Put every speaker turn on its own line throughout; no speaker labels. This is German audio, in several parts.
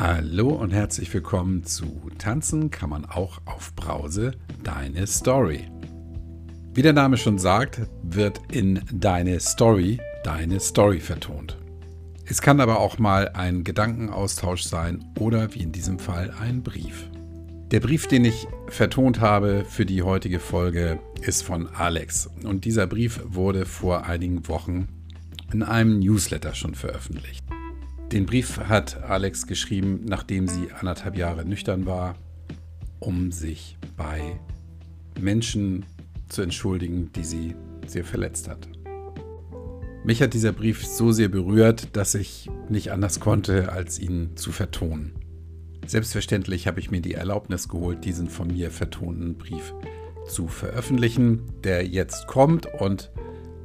Hallo und herzlich willkommen zu Tanzen kann man auch auf Brause, deine Story. Wie der Name schon sagt, wird in deine Story deine Story vertont. Es kann aber auch mal ein Gedankenaustausch sein oder wie in diesem Fall ein Brief. Der Brief, den ich vertont habe für die heutige Folge, ist von Alex. Und dieser Brief wurde vor einigen Wochen in einem Newsletter schon veröffentlicht. Den Brief hat Alex geschrieben, nachdem sie anderthalb Jahre nüchtern war, um sich bei Menschen zu entschuldigen, die sie sehr verletzt hat. Mich hat dieser Brief so sehr berührt, dass ich nicht anders konnte, als ihn zu vertonen. Selbstverständlich habe ich mir die Erlaubnis geholt, diesen von mir vertonten Brief zu veröffentlichen, der jetzt kommt und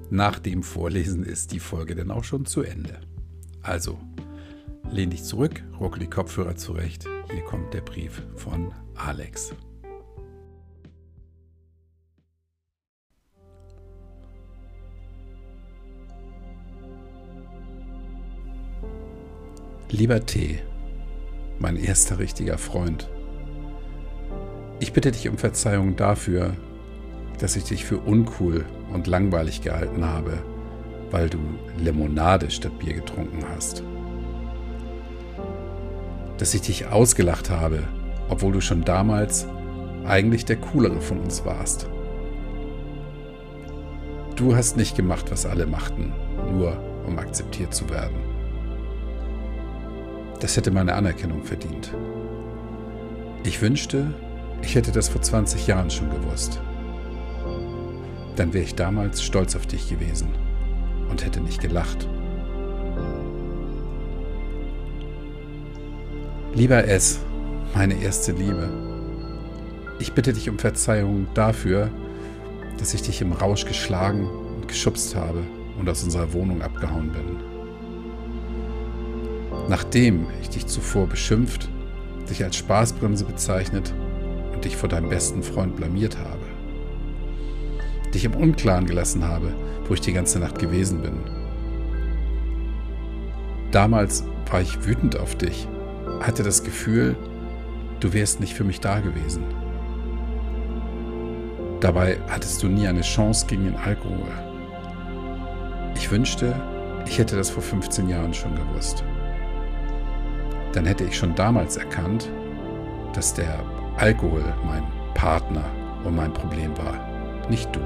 nach dem Vorlesen ist die Folge dann auch schon zu Ende. Also, Lehn dich zurück, ruckel die Kopfhörer zurecht. Hier kommt der Brief von Alex. Lieber T, mein erster richtiger Freund, ich bitte dich um Verzeihung dafür, dass ich dich für uncool und langweilig gehalten habe, weil du Limonade statt Bier getrunken hast dass ich dich ausgelacht habe, obwohl du schon damals eigentlich der coolere von uns warst. Du hast nicht gemacht, was alle machten, nur um akzeptiert zu werden. Das hätte meine Anerkennung verdient. Ich wünschte, ich hätte das vor 20 Jahren schon gewusst. Dann wäre ich damals stolz auf dich gewesen und hätte nicht gelacht. Lieber S, meine erste Liebe, ich bitte dich um Verzeihung dafür, dass ich dich im Rausch geschlagen und geschubst habe und aus unserer Wohnung abgehauen bin. Nachdem ich dich zuvor beschimpft, dich als Spaßbremse bezeichnet und dich vor deinem besten Freund blamiert habe. Dich im Unklaren gelassen habe, wo ich die ganze Nacht gewesen bin. Damals war ich wütend auf dich hatte das Gefühl, du wärst nicht für mich da gewesen. Dabei hattest du nie eine Chance gegen den Alkohol. Ich wünschte, ich hätte das vor 15 Jahren schon gewusst. Dann hätte ich schon damals erkannt, dass der Alkohol mein Partner und mein Problem war, nicht du.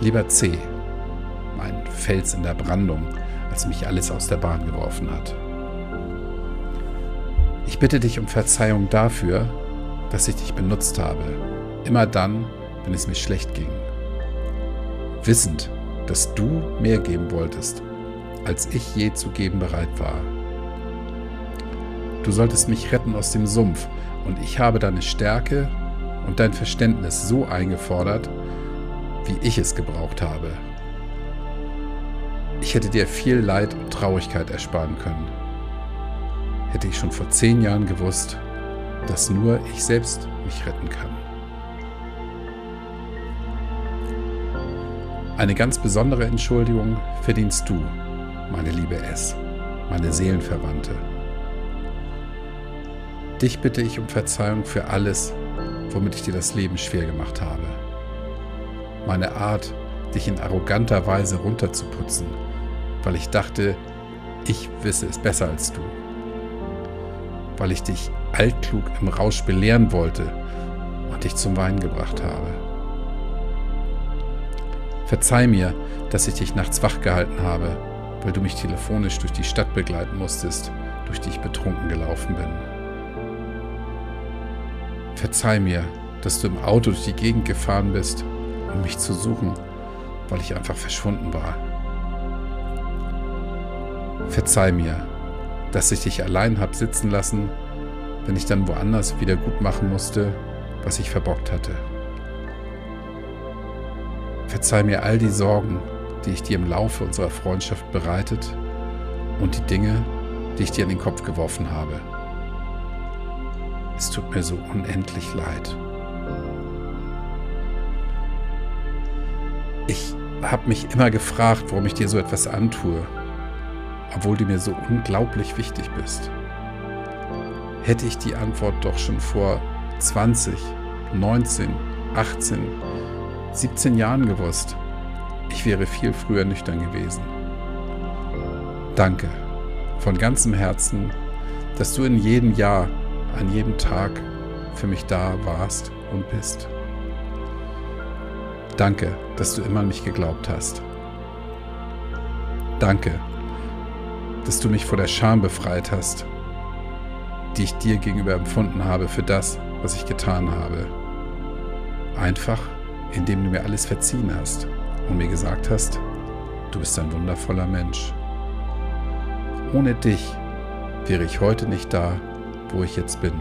Lieber C, ein Fels in der Brandung, als mich alles aus der Bahn geworfen hat. Ich bitte dich um Verzeihung dafür, dass ich dich benutzt habe, immer dann, wenn es mir schlecht ging. Wissend, dass du mehr geben wolltest, als ich je zu geben bereit war. Du solltest mich retten aus dem Sumpf und ich habe deine Stärke und dein Verständnis so eingefordert, wie ich es gebraucht habe. Ich hätte dir viel Leid und Traurigkeit ersparen können. Hätte ich schon vor zehn Jahren gewusst, dass nur ich selbst mich retten kann. Eine ganz besondere Entschuldigung verdienst du, meine liebe S, meine Seelenverwandte. Dich bitte ich um Verzeihung für alles, womit ich dir das Leben schwer gemacht habe. Meine Art, dich in arroganter Weise runterzuputzen, weil ich dachte, ich wisse es besser als du. Weil ich dich altklug im Rausch belehren wollte und dich zum Weinen gebracht habe. Verzeih mir, dass ich dich nachts wach gehalten habe, weil du mich telefonisch durch die Stadt begleiten musstest, durch die ich betrunken gelaufen bin. Verzeih mir, dass du im Auto durch die Gegend gefahren bist, um mich zu suchen, weil ich einfach verschwunden war. Verzeih mir, dass ich dich allein hab sitzen lassen, wenn ich dann woanders wieder gut machen musste, was ich verbockt hatte. Verzeih mir all die Sorgen, die ich dir im Laufe unserer Freundschaft bereitet und die Dinge, die ich dir in den Kopf geworfen habe. Es tut mir so unendlich leid. Habe mich immer gefragt, warum ich dir so etwas antue, obwohl du mir so unglaublich wichtig bist. Hätte ich die Antwort doch schon vor 20, 19, 18, 17 Jahren gewusst, ich wäre viel früher nüchtern gewesen. Danke von ganzem Herzen, dass du in jedem Jahr, an jedem Tag für mich da warst und bist. Danke, dass du immer an mich geglaubt hast. Danke, dass du mich vor der Scham befreit hast, die ich dir gegenüber empfunden habe für das, was ich getan habe. Einfach, indem du mir alles verziehen hast und mir gesagt hast, du bist ein wundervoller Mensch. Ohne dich wäre ich heute nicht da, wo ich jetzt bin.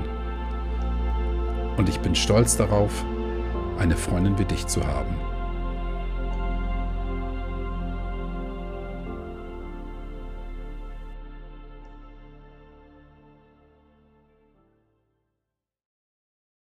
Und ich bin stolz darauf, eine Freundin wie dich zu haben.